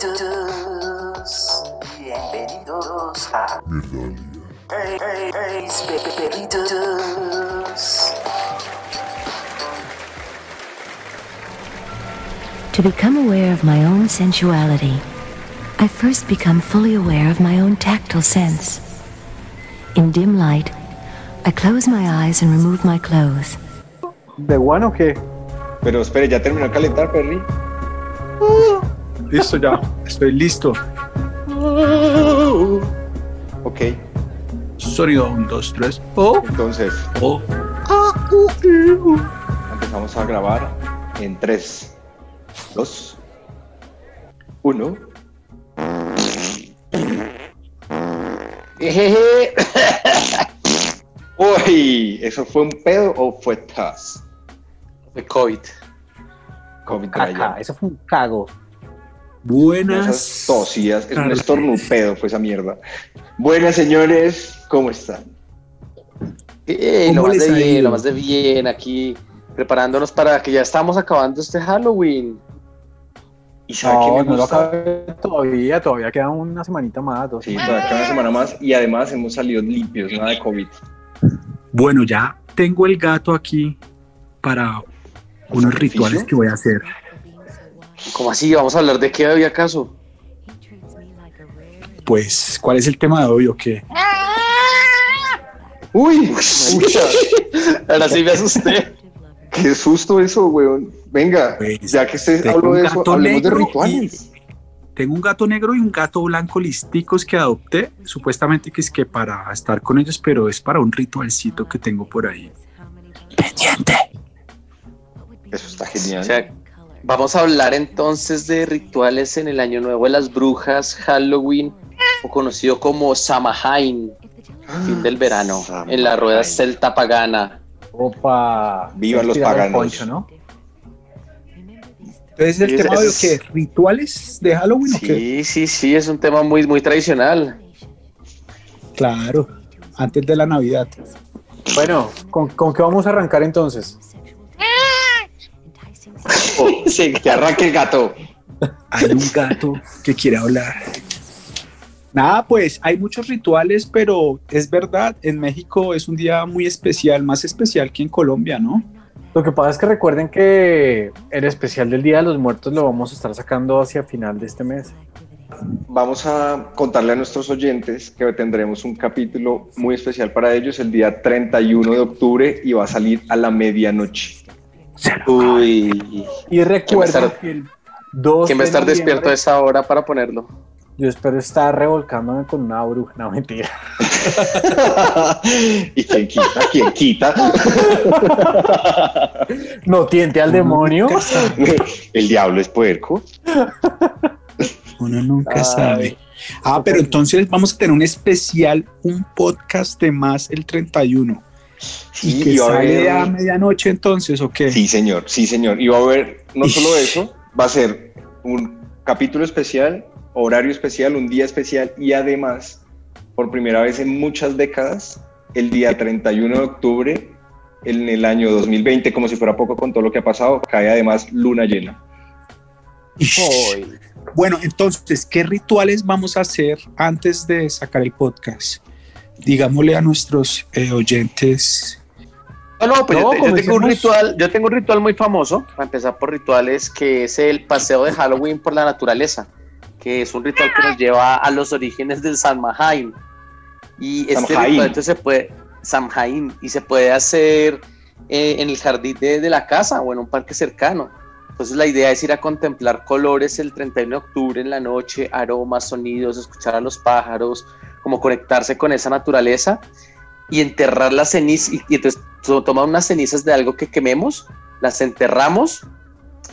Bienvenidos, bienvenidos a Hey, hey, hey, Perritos. To become aware of my own sensuality, I first become fully aware of my own tactile sense. In dim light, I close my eyes and remove my clothes. ¿De one o qué? Pero espere, ¿ya terminó de calentar, Perry? Listo, ya. Estoy listo. Ok, Sonido 1, 2, 3. Oh, entonces oh. empezamos a grabar en 3, 2, 1. Uy, ¿eso fue un pedo o fue tos? Fue COVID. COVID Caca, eso fue un cago. Buenas. Esas tosías, es un estornupedo, fue esa mierda. Buenas, señores, ¿cómo están? Eh, ¿Cómo lo más de bien, lo más de bien aquí, preparándonos para que ya estamos acabando este Halloween. ¿Y sabe qué No, me no lo gusta? acabé todavía, todavía queda una semanita más. Dos Sí, todavía queda una semana más y además hemos salido limpios, nada de COVID. Bueno, ya tengo el gato aquí para unos rituales que voy a hacer. ¿Cómo así? ¿Vamos a hablar de qué hoy acaso? Pues, ¿cuál es el tema de hoy o qué? Uy, Ahora sí me asusté. qué susto eso, weón. Venga, Pues, ya que usted habló de eso, gato hablemos de negro rituales. Tengo un gato negro y un gato blanco listicos que adopté, supuestamente que es que para estar con ellos, pero es para un ritualcito que tengo por ahí. Pendiente. Eso está O genial. sea, vamos a hablar entonces de rituales en el Año Nuevo de las Brujas, Halloween, o conocido como Samhain, fin del verano, en la rueda celta pagana. Opa. Vivan los paganos. poncho, ¿no? Entonces, ¿el Es- tema de qué? ¿Rituales de Halloween o qué? Sí, sí, sí, es un tema muy, muy tradicional. Claro, antes de la Navidad. Bueno, ¿con, con qué vamos a arrancar entonces? Sí, Que arranque el gato. Hay un gato que quiere hablar. Nada, pues hay muchos rituales, pero es verdad, en México es un día muy especial, más especial que en Colombia, ¿no? Lo que pasa es que recuerden que el especial del Día de los Muertos lo vamos a estar sacando hacia final de este mes. Vamos a contarle a nuestros oyentes que tendremos un capítulo muy especial para ellos el día 31 de octubre y va a salir a la medianoche. Uy, Y recuerden estar- que el 2 ¿quién va a estar despierto a esa hora para ponerlo? Yo espero estar revolcándome con una bruja. No, mentira. y quién quita, quién quita. No tiente al demonio. El diablo es puerco. Uno nunca Ay. sabe. Ah, pero entonces vamos a tener un especial, un podcast de más el 31. Y que y a sale a medianoche entonces, ¿o qué? Sí, señor, sí, señor. Y va a haber, no solo eso, va a ser un capítulo especial, horario especial, un día especial y además, por primera vez en muchas décadas, el día 31 de octubre, en el año 2020, como si fuera poco con todo lo que ha pasado, cae además luna llena. Bueno, entonces, ¿qué rituales vamos a hacer antes de sacar el podcast? Digámosle a nuestros eh, oyentes. No, no, pues No, yo, te- yo tengo un ritual, yo tengo un ritual muy famoso, para empezar por rituales, que es el paseo de Halloween por la naturaleza, que es un ritual que nos lleva a los orígenes del Samhain. Y este Samhain. ritual entonces se puede, Samhain, y se puede hacer eh, en el jardín de, de la casa o en un parque cercano. Entonces la idea es ir a contemplar colores el 31 de octubre en la noche, aromas, sonidos, escuchar a los pájaros, como conectarse con esa naturaleza y enterrar las cenizas. Y, y entonces to- tomar unas cenizas de algo que quememos, las enterramos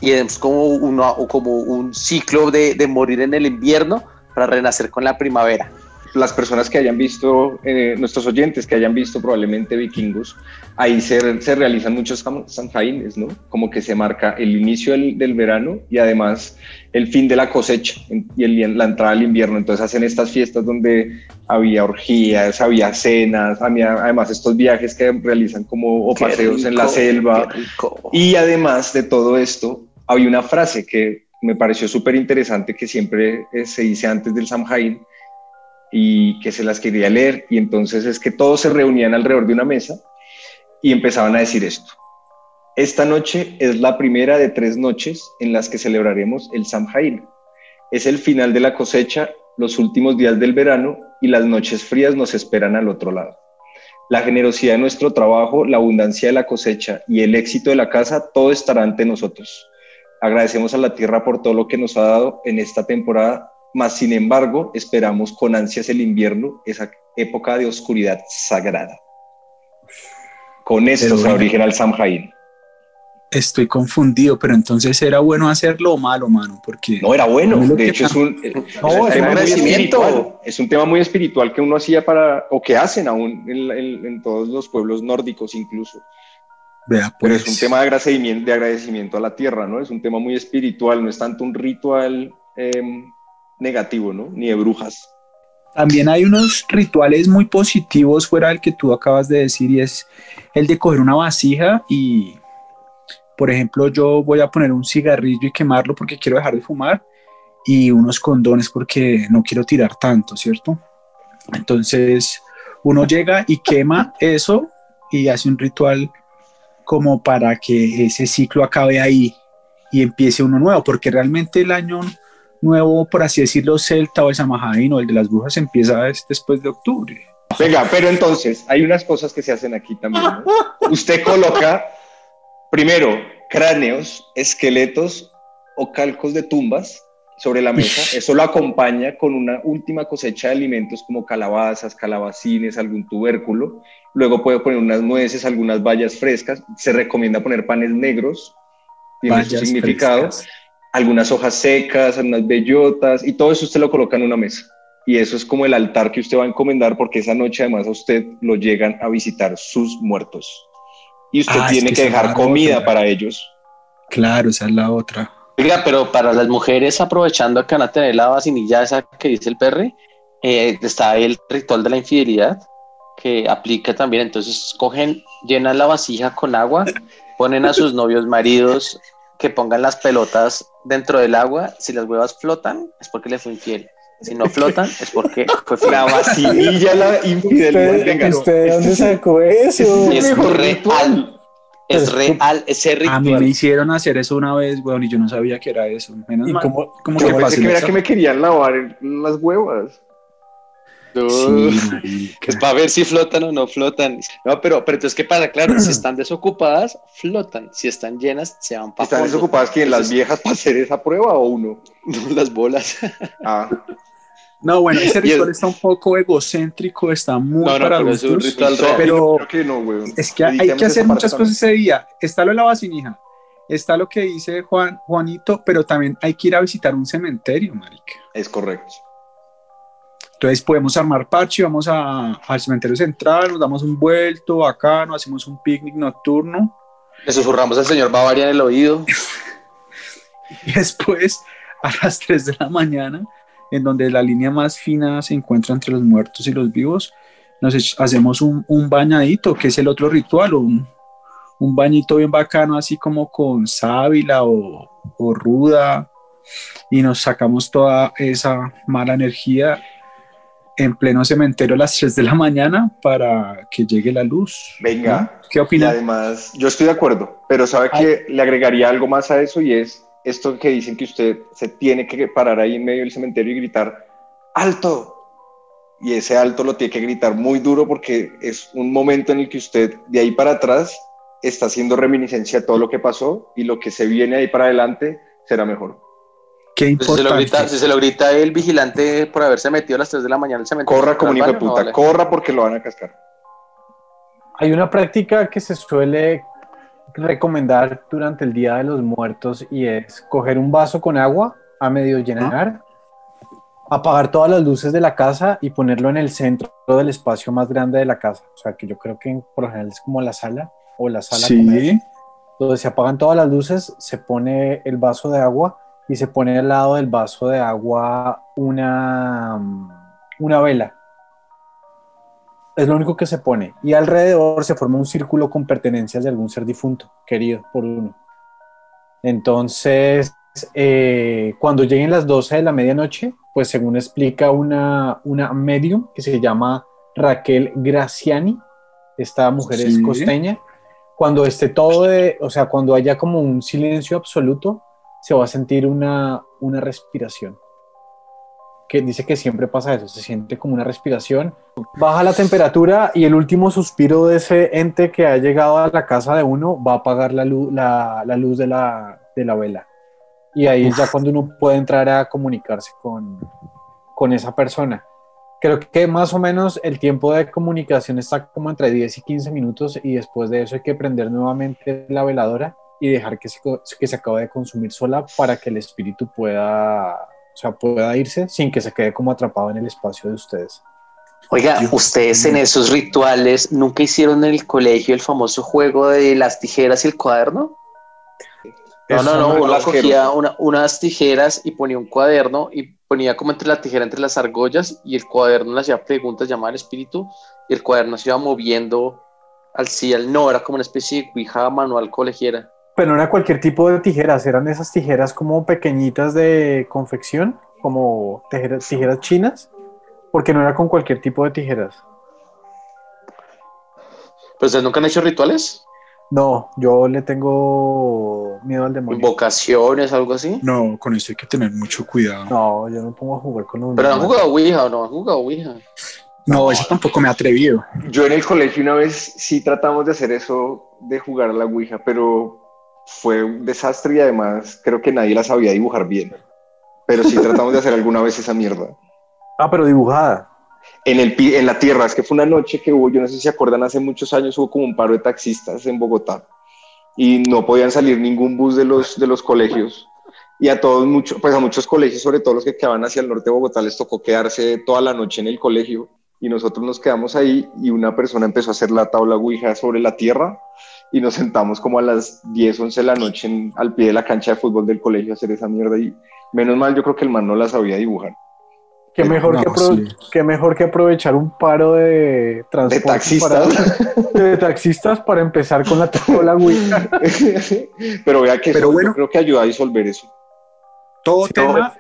y es como, uno, o como un ciclo de morir en el invierno para renacer con la primavera. Las personas que hayan visto, eh, nuestros oyentes que hayan visto probablemente vikingos, ahí se, se realizan muchos Samhaines, ¿no? Como que se marca el inicio del, del verano y además el fin de la cosecha y el- la entrada al invierno. Entonces hacen estas fiestas donde había orgías, había cenas, había además estos viajes que realizan como o Qué paseos en la selva. Y además de todo esto, había una frase que me pareció súper interesante que siempre eh, se dice antes del Samhain y que se las quería leer y entonces es que todos se reunían alrededor de una mesa y empezaban a decir esto. Esta noche es la primera de tres noches en las que celebraremos el Samhain. Es el final de la cosecha, los últimos días del verano y las noches frías nos esperan al otro lado. La generosidad de nuestro trabajo, la abundancia de la cosecha y el éxito de la casa, todo estará ante nosotros. Agradecemos a la tierra por todo lo que nos ha dado en esta temporada, mas sin embargo esperamos con ansias el invierno, esa época de oscuridad sagrada. Con esto se origina el Samhain. Estoy confundido, pero entonces era bueno hacerlo o malo, mano, porque no era bueno. De hecho, es un, no, es, un agradecimiento. Es un tema muy espiritual que uno hacía para, o que hacen aún en, todos los pueblos nórdicos incluso. Vea, Pero es un pues. tema de agradecimiento, de agradecimiento a la tierra, ¿no? Es un tema muy espiritual, no es tanto un ritual em, negativo, ¿no? Ni de brujas. También hay unos rituales muy positivos fuera del que tú acabas de decir y es el de coger una vasija y por ejemplo, yo voy a poner un cigarrillo y quemarlo porque quiero dejar de fumar y unos condones porque no quiero tirar tanto, ¿cierto? Entonces, uno llega y quema eso y hace un ritual como para que ese ciclo acabe ahí y empiece uno nuevo, porque realmente el año nuevo, por así decirlo, celta o el Samhain o el de las brujas empieza después de octubre. Venga, pero entonces hay unas cosas que se hacen aquí también. Usted coloca Primero, cráneos, esqueletos o calcos de tumbas sobre la mesa. Eso lo acompaña con una última cosecha de alimentos como calabazas, calabacines, algún tubérculo. Luego puede poner unas nueces, algunas bayas frescas. Se recomienda poner panes negros, tiene su significado. Algunas hojas secas, algunas bellotas y todo eso usted lo coloca en una mesa. Y eso es como el altar que usted va a encomendar porque esa noche además a usted lo llegan a visitar sus muertos y usted ah, tiene que, dejar comida para ellos. Claro, esa es la otra. Oiga, pero para las mujeres, aprovechando que van a tener la vacinilla esa que dice el perre, eh, está el ritual de la infidelidad que aplica también. Entonces, cogen, llenan la vasija con agua, ponen a sus novios, maridos, que pongan las pelotas dentro del agua. Si las huevas flotan, es porque le fue infiel. Si no flotan, es porque fue La vacinilla, la infidelidad. ¿Usted, dónde sacó eso? Es, real. Es real ese ritual. A mí me hicieron hacer eso una vez, weón, y yo no sabía que era eso. Menos ¿Y mal. ¿Cómo, cómo que, que era que me querían lavar las huevas. Sí, es para ver si flotan o no flotan. No, pero, pero entonces, ¿qué pasa? Claro, si están desocupadas, flotan. Si están llenas, se van para ¿Están desocupadas quién? ¿Las viejas para hacer esa prueba o uno? las bolas. Ah. No, bueno, ese ritual está un poco egocéntrico, está muy para pero gustos, pero es que hay que hacer muchas cosas ese día. Está lo de la vasinija, está lo que dice Juan, Juanito, pero también hay que ir a visitar un cementerio, marica. Es correcto. Entonces podemos armar parche, vamos a, al cementerio central, nos damos un vuelto acá, nos hacemos un picnic nocturno. Le susurramos al señor Bavaria en el oído. y después, a las 3 de la mañana, en donde la línea más fina se encuentra entre los muertos y los vivos, nos hacemos un, un bañadito, que es el otro ritual, un, un bañito bien bacano, así como con sábila o, o ruda, y nos sacamos toda esa mala energía en pleno cementerio a las 3 de la mañana para que llegue la luz. Venga. ¿Qué opina? además, yo estoy de acuerdo, pero sabe que le agregaría algo más a eso y es esto que dicen que usted se tiene que parar ahí en medio del cementerio y gritar, alto. Y ese alto lo tiene que gritar muy duro porque es un momento en el que usted de ahí para atrás está haciendo reminiscencia a todo lo que pasó y lo que se viene ahí para adelante será mejor. Qué importante. si, se lo grita, el vigilante por haberse metido a las 3 de la mañana al cementerio. Corra como un hijo de puta, corra porque lo van a cascar. Hay una práctica que se suele recomendar durante el Día de los Muertos y es coger un vaso con agua a medio llenar, apagar todas las luces de la casa y ponerlo en el centro del espacio más grande de la casa. O sea, que yo creo que por lo general es como la sala o la sala. Sí. Donde se apagan todas las luces, se pone el vaso de agua y se pone al lado del vaso de agua una, una vela es lo único que se pone. Y alrededor se forma un círculo con pertenencias de algún ser difunto, querido por uno. Entonces, eh, cuando lleguen las 12 de la medianoche, pues según explica una, una medium que se llama Raquel Graciani, esta mujer es Sí. costeña, cuando esté todo de, o sea, cuando haya como un silencio absoluto, se va a sentir una, una respiración. Que dice que siempre pasa eso, se siente como una respiración, baja la temperatura y el último suspiro de ese ente que ha llegado a la casa de uno va a apagar la luz, la, la luz de, la, de la vela. Y ahí es ya cuando uno puede entrar a comunicarse con, con esa persona. Creo que más o menos el tiempo de comunicación está como entre 10 y 15 minutos y después de eso hay que prender nuevamente la veladora y dejar que se, que se acabe de consumir sola para que el espíritu pueda, o sea, pueda irse sin que se quede como atrapado en el espacio de ustedes. Oiga, Dios ustedes en esos rituales nunca hicieron en el colegio el famoso juego de las tijeras y el cuaderno? No, no, no, no uno cogía una- unas tijeras y ponía un cuaderno y ponía como entre la tijera entre las argollas y el cuaderno le hacía preguntas, llamaba al espíritu y el cuaderno se iba moviendo al sí, al no, era como una especie de cuija manual colegiera. Pero no era cualquier tipo de tijeras, eran esas tijeras como pequeñitas de confección, como tijeras, tijeras chinas, porque no era con cualquier tipo de tijeras. ¿Pero ustedes nunca han hecho rituales? No, yo le tengo miedo al demonio. ¿Invocaciones, algo así? No, con eso hay que tener mucho cuidado. No, yo no pongo a jugar con los ¿Pero han jugado Ouija o no? ¿Han jugado Ouija? No, eso tampoco me he atrevido. Yo en el colegio una vez sí tratamos de hacer eso, de jugar a la Ouija, pero fue un desastre y además creo que nadie la sabía dibujar bien. Pero sí tratamos de hacer alguna vez esa mierda. Ah, pero dibujada. En, el, en la tierra, es que fue una noche que hubo, yo no sé si se acuerdan, hace muchos años hubo como un paro de taxistas en Bogotá y no podían salir ningún bus de los, de los colegios. Y a todos, mucho, pues a muchos colegios, sobre todo los que quedaban hacia el norte de Bogotá, les tocó quedarse toda la noche en el colegio y nosotros nos quedamos ahí y una persona empezó a hacer la tabla Ouija sobre la tierra y nos sentamos como a las 10, 11 de la noche en- al pie de la cancha de fútbol del colegio a hacer esa mierda y menos mal yo creo que el man no la sabía dibujar. Qué mejor, No, que apro- sí. qué mejor que aprovechar un paro de De transporte taxistas. para, de taxistas para empezar con la tabla Ouija. Pero vea que Pero eso, bueno. yo creo que ayuda a disolver eso. Todo tema,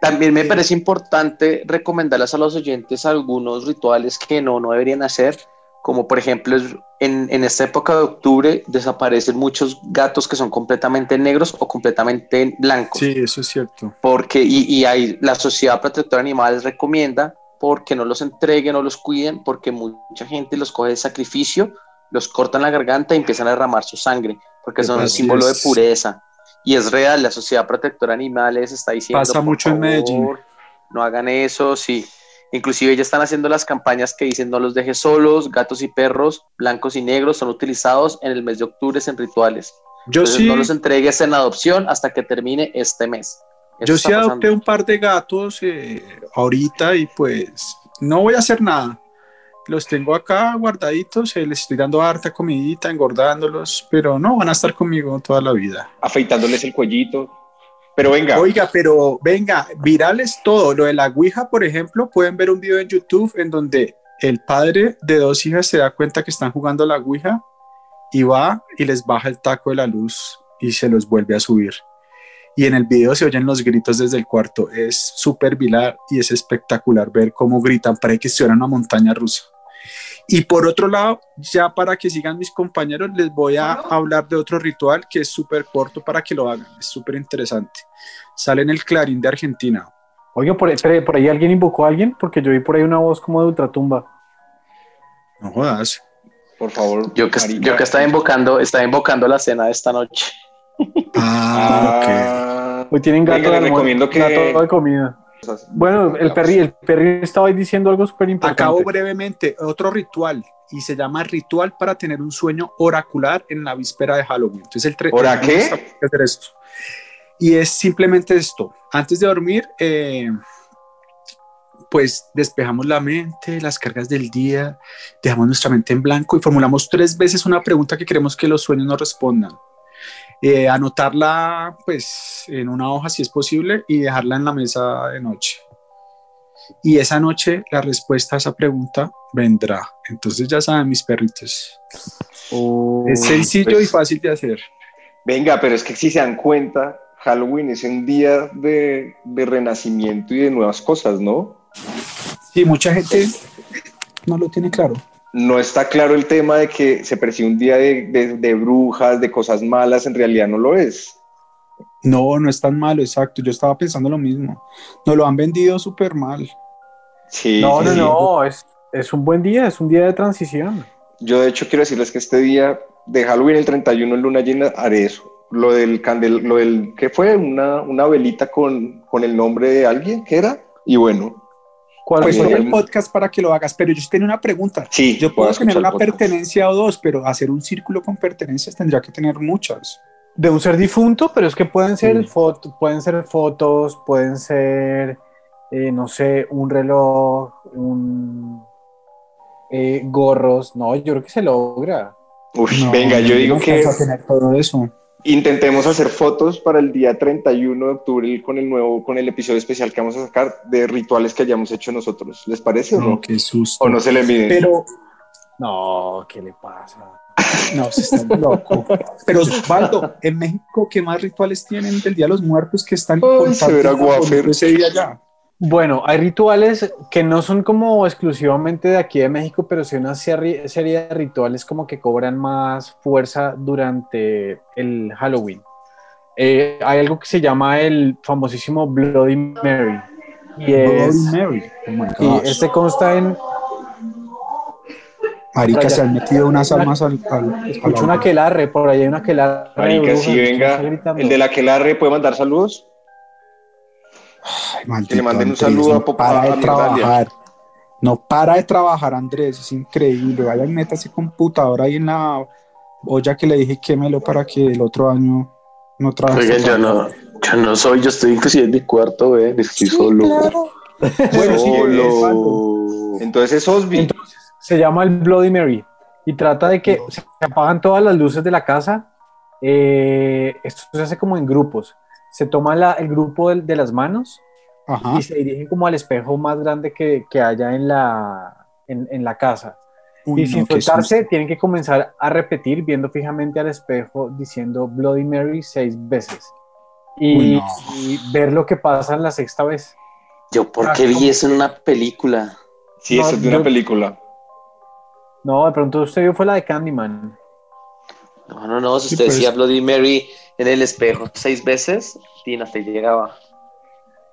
También me parece importante recomendarles a los oyentes algunos rituales que no, no deberían hacer, como por ejemplo en, en esta época de octubre desaparecen muchos gatos que son completamente negros o completamente blancos, sí, eso es cierto. porque y, y hay, la Sociedad Protectora de Animales recomienda porque no los entreguen o los cuiden, porque mucha gente los coge de sacrificio, los cortan la garganta y empiezan a derramar su sangre, porque son un símbolo es. de pureza. Y es real, la Sociedad Protectora de Animales está diciendo... Pasa mucho en Medellín. favor, No hagan eso, sí. Inclusive ya están haciendo las campañas que dicen no los dejes solos, gatos y perros, blancos y negros, son utilizados en el mes de octubre en rituales. Yo Entonces sí, no los entregues en adopción hasta que termine este mes. Eso yo sí pasando. adopté un par de gatos eh, ahorita y pues no voy a hacer nada. Los tengo acá guardaditos, eh, les estoy dando harta comidita, engordándolos, pero no van a estar conmigo toda la vida. Afeitándoles el cuellito. Pero venga, Oiga, pero venga, virales todo. Lo de la Ouija, por ejemplo, pueden ver un video en YouTube en donde el padre de dos hijas se da cuenta que están jugando la Ouija y va y les baja el taco de la luz y se los vuelve a subir. Y en el video se oyen los gritos desde el cuarto. Es súper viral y es espectacular ver cómo gritan. Parece que estuvieran en una montaña rusa. Y por otro lado, ya para que sigan mis compañeros, les voy a hablar de otro ritual que es súper corto para que lo hagan. Es súper interesante. Sale en el Clarín de Argentina. Oiga, por, espere, por ahí alguien invocó a alguien, porque yo vi por ahí una voz como de ultratumba. No jodas. por favor. Yo que, marica. yo que estaba invocando, estaba invocando la cena de esta noche. Ah, ok. Hoy tienen gato, de, recomiendo que- gato de comida. Bueno, el perri, el perri estaba ahí diciendo algo súper importante. Acabo brevemente otro ritual y se llama ritual para tener un sueño oracular en la víspera de Halloween. Entonces el ¿Ora el- qué? hacer esto. Y es simplemente esto. Antes de dormir, eh, pues despejamos la mente, las cargas del día, dejamos nuestra mente en blanco y formulamos tres veces una pregunta que queremos que los sueños nos respondan. Eh, anotarla pues en una hoja si es posible y dejarla en la mesa de noche. Y esa noche la respuesta a esa pregunta vendrá. Entonces ya saben mis perritos. Es sencillo pues- y fácil de hacer. Venga, pero es que si se dan cuenta, Halloween es un día de, de renacimiento y de nuevas cosas, ¿no? Sí, mucha gente no lo tiene claro. No está claro el tema de que se percibe un día de, de- de brujas, de cosas malas, en realidad no lo es. No, no es tan malo, exacto. Yo estaba pensando lo mismo. Nos lo han vendido súper mal. Sí, no, sí, no, no, es, es un buen día, es un día de transición. Yo de hecho quiero decirles que este día de Halloween, el 31 en luna llena, haré eso. Lo del candel, lo del, ¿qué fue? Una, una velita con, con el nombre de alguien, ¿qué era? Y bueno, ¿Cuál Pues fue? el podcast para que lo hagas, pero yo sí tengo una pregunta. sí, Yo puedo tener una pertenencia o dos, pero hacer un círculo con pertenencias tendría que tener muchas. de un ser difunto, pero es que pueden ser, Sí. foto- pueden ser fotos, pueden ser, eh, no sé, un reloj, un eh, gorros. No, yo creo que se logra. Uf, No, venga, yo digo que tener todo eso. Intentemos hacer fotos para el día 31 de octubre con el nuevo, con el episodio especial que vamos a sacar de rituales que hayamos hecho nosotros. ¿Les parece o no? No, qué susto. ¿O no se le miden? Pero, No, ¿qué le pasa? no, se está loco. Pero, Osvaldo, en México, ¿qué más rituales tienen del Día de los Muertos que están Ay, se verá ese día ya? Bueno, hay rituales que no son como exclusivamente de aquí de México, pero sí una serie, serie de rituales como que cobran más fuerza durante el Halloween. Eh, hay algo que se llama el famosísimo Bloody Mary. Y es, Bloody Mary. Oh y este consta en Marica, se han metido unas almas al. al, Escucho una aquelarre, por ahí hay una aquelarre. Marica, sí, venga. El de la que la puede mandar saludos. Ay, maldito Que le manden un saludo a no Pop- para a de trabajar. No para de trabajar, Andrés. Es increíble. Vaya y meta ese computador ahí en la olla que le dije quémelo para que el otro año no trabaje. Oigan, yo no, yo no soy, yo estoy inclusive en mi cuarto, ven, estoy solo. Bueno, sí, Solo. Entonces es Osby. Entonces, se llama el Bloody Mary y trata de que se apagan todas las luces de la casa. Eh, esto se hace como en grupos. Se toma la- el grupo de, las manos Ajá. y se dirigen como al espejo más grande que, que haya en la, en, en la casa. Uy, y sin no, soltarse, tienen que comenzar a repetir viendo fijamente al espejo diciendo Bloody Mary seis veces. Y, Uy, no. y ver lo que pasa en la sexta vez. Yo, ¿por qué vi eso en una película? Sí, No, eso es de una yo- película. No, de pronto usted vio fue la de Candyman. No, no, no, si Sí, usted pues. decía Bloody Mary en el espejo seis veces, Tina, hasta ahí llegaba.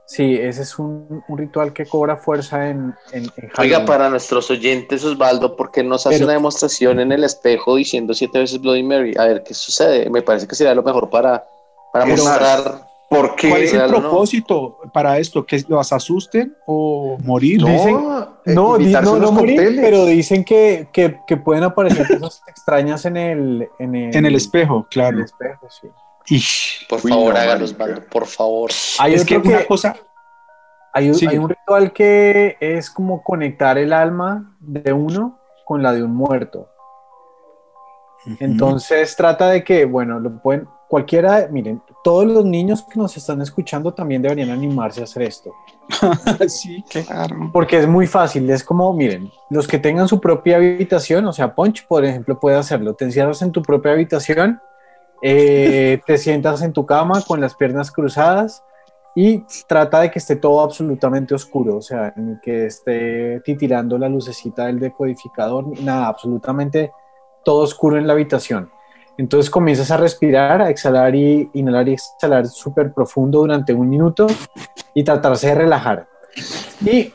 Sí, ese es un, un ritual que cobra fuerza en, en, en Oiga, para nuestros oyentes, Osvaldo, ¿por qué nos hace Pero- una demostración en el espejo diciendo siete veces Bloody Mary? A ver qué sucede. Me parece que sería lo mejor para, para Pero- mostrar. ¿Por qué? ¿Cuál es el no. propósito para esto? ¿Que los asusten o morir? No, Dicen- eh, No, di- no, no morir, pero dicen que, que, que pueden aparecer cosas extrañas en el, en el, En el espejo, en claro. el espejo, sí. Ish. Por Uy, favor, no, por favor. Hay, es que una cosa, hay un ritual que es como conectar el alma de uno con la de un muerto. Entonces trata de que, bueno, lo pueden, cualquiera, miren, todos los niños que nos están escuchando también deberían animarse a hacer esto. sí, claro. Porque es muy fácil, es como, miren, los que tengan su propia habitación, o sea, Punch, por ejemplo, puede hacerlo. Te encierras en tu propia habitación, eh, te sientas en tu cama con las piernas cruzadas y trata de que esté todo absolutamente oscuro, o sea, ni que esté titilando la lucecita del decodificador, nada, absolutamente todo oscuro en la habitación. Entonces comienzas a respirar, a exhalar y inhalar y exhalar súper profundo durante un minuto y tratarse de relajar. Y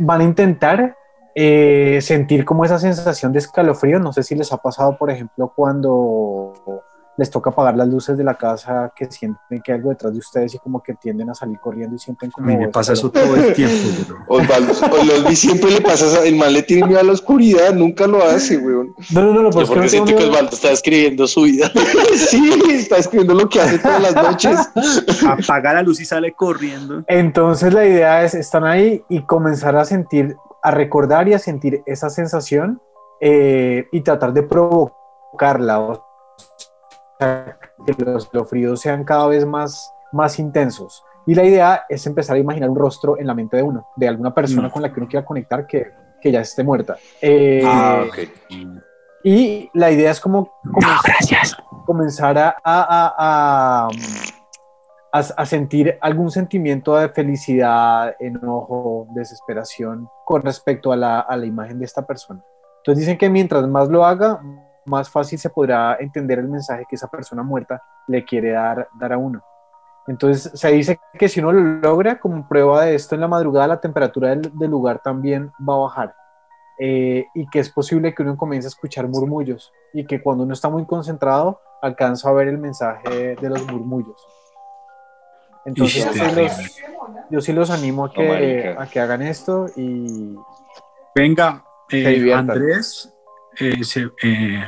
van a intentar eh, sentir como esa sensación de escalofrío. No sé si les ha pasado, por ejemplo, cuando les toca apagar las luces de la casa, que sienten que hay algo detrás de ustedes y como que tienden a salir corriendo y sienten A como... mí me pasa eso todo el tiempo. Osvaldo, Osvaldo siempre le pasa, el mal le tiene miedo a la oscuridad, nunca lo hace, weón. No, no, no, no, pues porque siento que. Osvaldo está escribiendo su vida. Sí, está escribiendo lo que hace todas las noches. Apaga la luz y sale corriendo. Entonces la idea es, están ahí y comenzar a sentir, a recordar y a sentir esa sensación eh, y tratar de provocarla, o que los, los fríos sean cada vez más, más intensos. Y la idea es empezar a imaginar un rostro en la mente de uno, de alguna persona Mm. con la que uno quiera conectar que, que ya esté muerta. Eh, Ah, y la idea es como comenzar, comenzar a, a- a- a, a, a sentir algún sentimiento de felicidad, enojo, desesperación con respecto a la, a la imagen de esta persona. Entonces dicen que mientras más lo haga, más fácil se podrá entender el mensaje que esa persona muerta le quiere dar, dar a uno. Entonces se dice que si uno lo logra, como prueba de esto en la madrugada, la temperatura del, del lugar también va a bajar. Eh, y que es posible que uno comience a escuchar murmullos y que cuando uno está muy concentrado alcanza a ver el mensaje de los murmullos. Entonces yo sí, los, yo sí los animo a que, marica. a que hagan esto y Venga, eh. Andrés, eh, se- eh,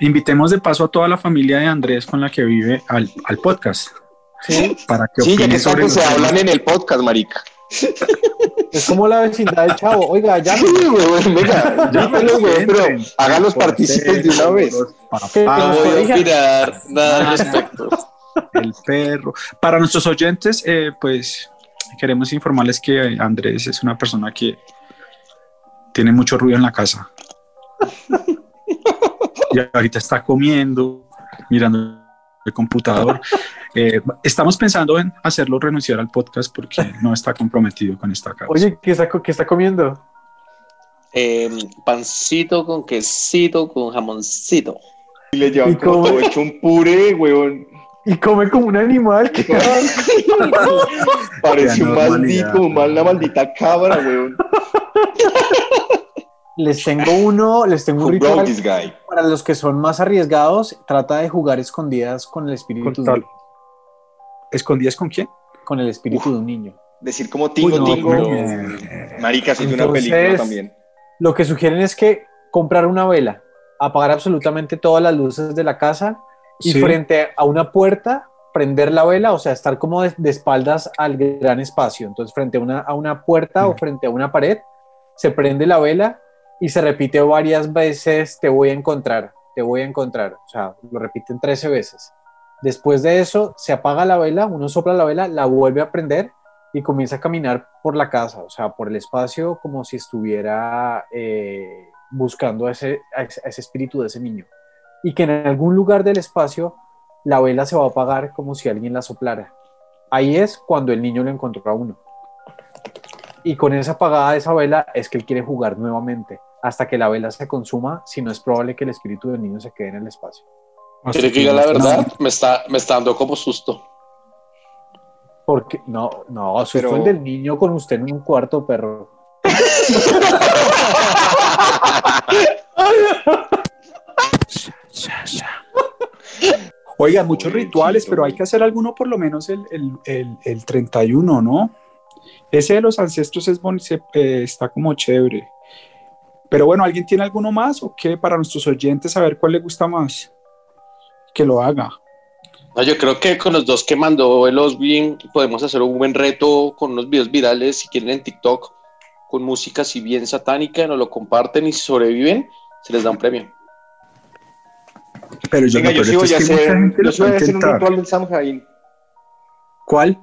invitemos de paso a toda la familia de Andrés con la que vive al, al podcast. Para que Sí, ya opine que sobre tanto se hablan en el podcast, marica. es como la vecindad del chavo. Oiga, ya Sí, weón, venga, llámenlo, weón, pero háganlos partícipes de una vez. No voy a opinar nada al respecto. el perro. Para nuestros oyentes, eh, pues queremos informarles que Andrés es una persona que tiene mucho ruido en la casa. y ahorita está comiendo, mirando el computador. Eh, estamos pensando en hacerlo renunciar al podcast porque no está comprometido con esta casa. Oye, ¿qué está, co- qué está comiendo? Eh, pancito con quesito con jamoncito. Y le llevan ¿Y como todo hecho un puré, weón. Y come como un animal. ¿qué? Parece un maldito, un mal- una maldita cabra, weón. Les tengo uno, les tengo un Who ritual brought this guy? para los que son más arriesgados. Trata de jugar escondidas con el espíritu, Con tal- ¿Escondidas con quién? con el espíritu de un niño. Decir como tingo, Uy, no, tingo. pero- Marica, soy de una película también. Lo que sugieren es que comprar una vela, apagar absolutamente todas las luces de la casa y Sí. frente a una puerta prender la vela, o sea, estar como de, de espaldas al gran espacio. Entonces, frente a una, a una puerta o Mm. frente a una pared, se prende la vela y se repite varias veces, te voy a encontrar, te voy a encontrar. O sea, lo repiten 13 veces. Después de eso, se apaga la vela, uno sopla la vela, la vuelve a prender y comienza a caminar por la casa, o sea, por el espacio como si estuviera eh, buscando ese- a ese espíritu de ese niño. Y que en algún lugar del espacio la vela se va a apagar como si alguien la soplara. Ahí es cuando el niño lo encontró a uno. Y con esa apagada de esa vela es que él quiere jugar nuevamente, hasta que la vela se consuma, si no es probable que el espíritu del niño se quede en el espacio. ¿Quiere que diga la verdad? Me está, me está dando como susto. Porque, no, no, asustó Pero- el del niño con usted en un cuarto, perro. Oigan, muchos rituales, pero hay que hacer alguno por lo menos el, el, el, el 31, ¿no? Ese de los ancestros es boni- se- eh, está como chévere. Pero bueno, ¿alguien tiene alguno más o qué? Para nuestros oyentes, a ver cuál le gusta más. Que lo haga. No, yo creo que con los dos que mandó el Oswin podemos hacer un buen reto con unos videos virales, si quieren en TikTok, con música así bien satánica, nos lo comparten y si sobreviven, se les da un premio. Pero yo, Venga, no, yo pero sí voy a hacer, gente yo lo sí voy a hacer un ritual del Samhain. ¿Cuál?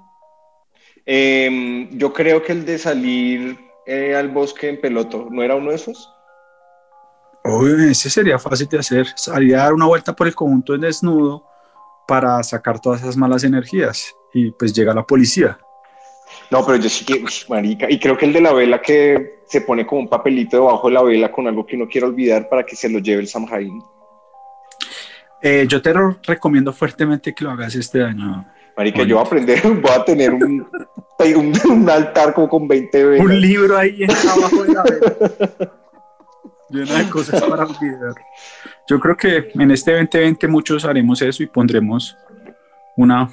Eh, yo creo que el de salir eh, al bosque en peloto, ¿no era uno de esos? Uy, ese sería fácil de hacer. Salir a dar una vuelta por el conjunto en desnudo para sacar todas esas malas energías. Y pues llega la policía. No, pero yo sí que, marica, y creo que el de la vela que se pone como un papelito debajo de la vela con algo que uno quiere olvidar para que se lo lleve el Samhain. Eh, yo te recomiendo fuertemente que lo hagas este año. Marica, Bonito. yo voy a aprender, voy a tener un, un, un altar como con 20 velas. Un libro ahí abajo de la vela. Lleno de cosas para olvidar. Yo creo que en este 2020 muchos haremos eso y pondremos una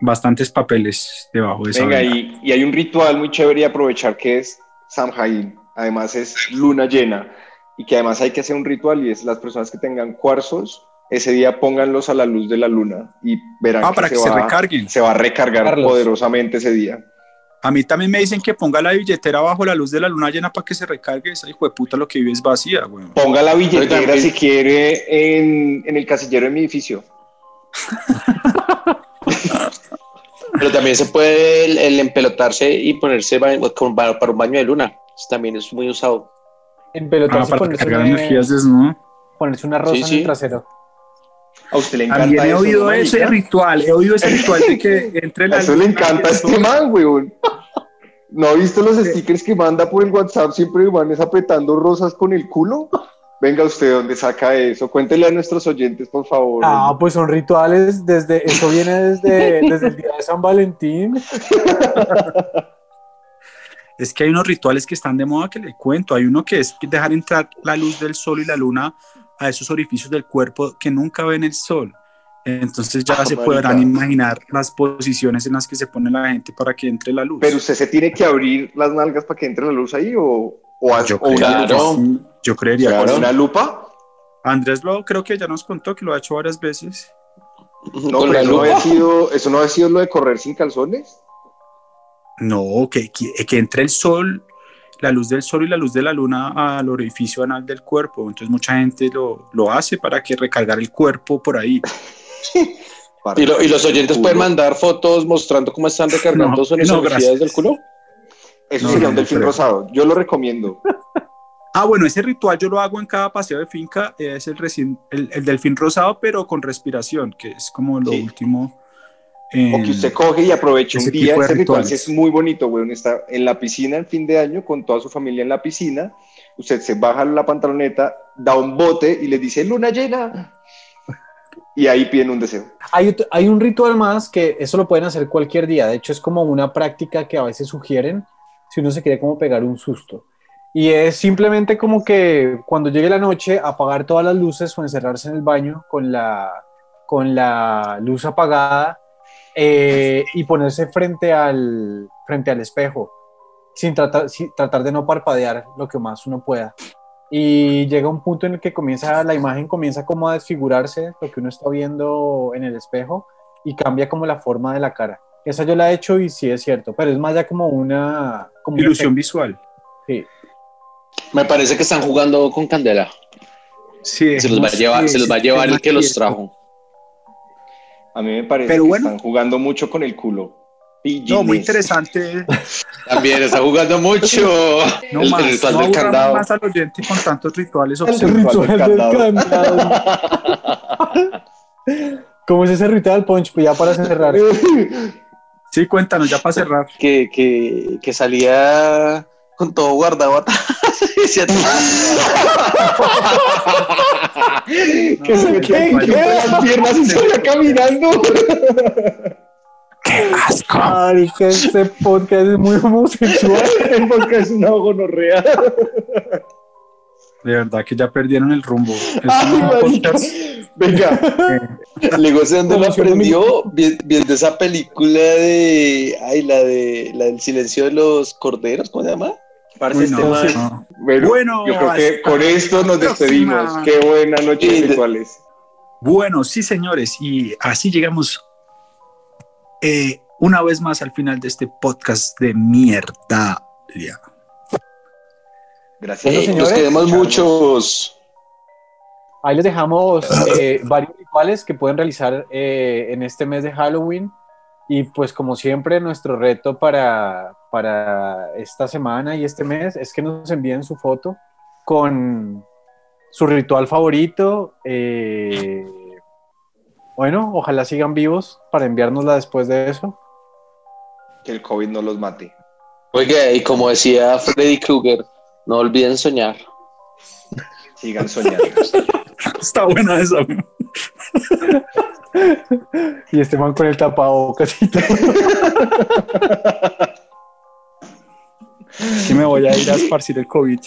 bastantes papeles debajo de esa Venga, y, y hay un ritual muy chévere y aprovechar que es Samhain. Además es luna llena y que además hay que hacer un ritual y es las personas que tengan cuarzos, ese día pónganlos a la luz de la luna y verán Ah, para que se va, recarguen. se va a recargar Carlos. poderosamente ese día. A mí también me dicen que ponga la billetera bajo la luz de la luna llena para que se recargue. Esa hijo de puta lo que vive es vacía, güey. Ponga la billetera si quiere en, en el casillero de mi edificio. Pero también se puede el, el empelotarse y ponerse ba- con- para, para un baño de luna. Eso también es muy usado. En Ah, para ponerse, recargar una, energías desnudo. ponerse una rosa Sí, en el trasero. A usted le encanta También he oído ¿no, ese ritual, he oído ese ritual de que entre A la eso le encanta a este man, weón. ¿No ha visto los stickers que manda por el WhatsApp? Siempre van es apretando rosas con el culo. Venga usted, ¿dónde saca eso? Cuéntele a nuestros oyentes, por favor. Ah, pues son rituales desde, eso viene desde, desde el día de San Valentín. Es que hay unos rituales que están de moda que le cuento. Hay uno que es dejar entrar la luz del sol y la luna a esos orificios del cuerpo que nunca ven el sol. Entonces ya Ah, se marica. podrán imaginar las posiciones en las que se pone la gente para que entre la luz. Pero usted se tiene que abrir las nalgas para que entre la luz ahí o, o, haz- yo, o creería Claro. sí, yo creería o que con una lupa. Andrés lo creo que ya nos contó que lo ha hecho varias veces. No, Con pero la no, había sido, eso no había sido lo de correr sin calzones. No, que, que, que entre el sol, la luz del sol y la luz de la luna al orificio anal del cuerpo. Entonces mucha gente lo, lo hace para que recargar el cuerpo por ahí. Y, lo- y los oyentes pueden mandar fotos mostrando cómo están recargando No, sus no, del culo. Eso No, sería no, un delfín rosado. Yo lo recomiendo. Ah, bueno, ese ritual yo lo hago en cada paseo de finca, es el, recién, el, el delfín rosado, pero con respiración, que es como lo Sí. último. O que usted coge y aproveche un día. Ese ritual sí rituales. es muy bonito, weón. Está en la piscina en fin de año con toda su familia en la piscina. Usted se baja la pantaloneta, da un bote y le dice luna llena. Y ahí piden un deseo. Hay, un ritual más que eso lo pueden hacer cualquier día. De hecho, es como una práctica que a veces sugieren si uno se quiere como pegar un susto. Y es simplemente como que cuando llegue la noche apagar todas las luces o encerrarse en el baño con la, con la luz apagada eh, y ponerse frente al, frente al espejo sin tratar, sin tratar de no parpadear lo que más uno pueda. Y llega un punto en el que comienza, la imagen comienza como a desfigurarse, lo que uno está viendo en el espejo, y cambia como la forma de la cara. Esa yo la he hecho y sí es cierto, pero es más ya como una... Como Ilusión visual. Sí. Me parece que están jugando con candela. Sí, Se los va a llevar, se los va a llevar el que los trajo. trajo. A mí me parece Pero que bueno. están jugando mucho con el culo. No, muy interesante. También está jugando mucho. No el, más, el ritual no del candado. más al oyente con tantos rituales El ritual ritual del del candado. ¿Cómo es ese ritual, Punch? Pues ya para cerrar. Sí, cuéntanos, ya para cerrar. Que, que, que salía con todo guardado atrás. Que se las piernas y salía caminando. Ay, que este podcast es muy homosexual. Porque es una gonorrea. De verdad que ya perdieron el rumbo. Es Ay, un marica. podcast Venga, Le digo, ¿sé dónde lo aprendió? Vi- Viendo esa película de. Ay, la de. La del silencio de los corderos, ¿cómo se llama? Uy, este no, man- no. Bueno, Bueno, yo creo que con esto nos despedimos. próxima. Qué buena noche Sí, de-. Bueno, sí, señores, y así llegamos eh, una vez más al final de este podcast de mierda. Gracias. Bueno, Eh, señores, nos quedemos escucharnos. muchos. Ahí les dejamos eh, varios rituales que pueden realizar eh, en este mes de Halloween. Y pues como siempre, nuestro reto para, para esta semana y este mes es que nos envíen su foto con su ritual favorito. eh, bueno, ojalá sigan vivos para enviárnosla después de eso. Que el COVID no los mate. Oiga, y como decía Freddy Krueger, no olviden soñar. Sigan soñando. Está buena esa. Y este man con el tapabocas y todo. Que me voy a ir a esparcir el COVID.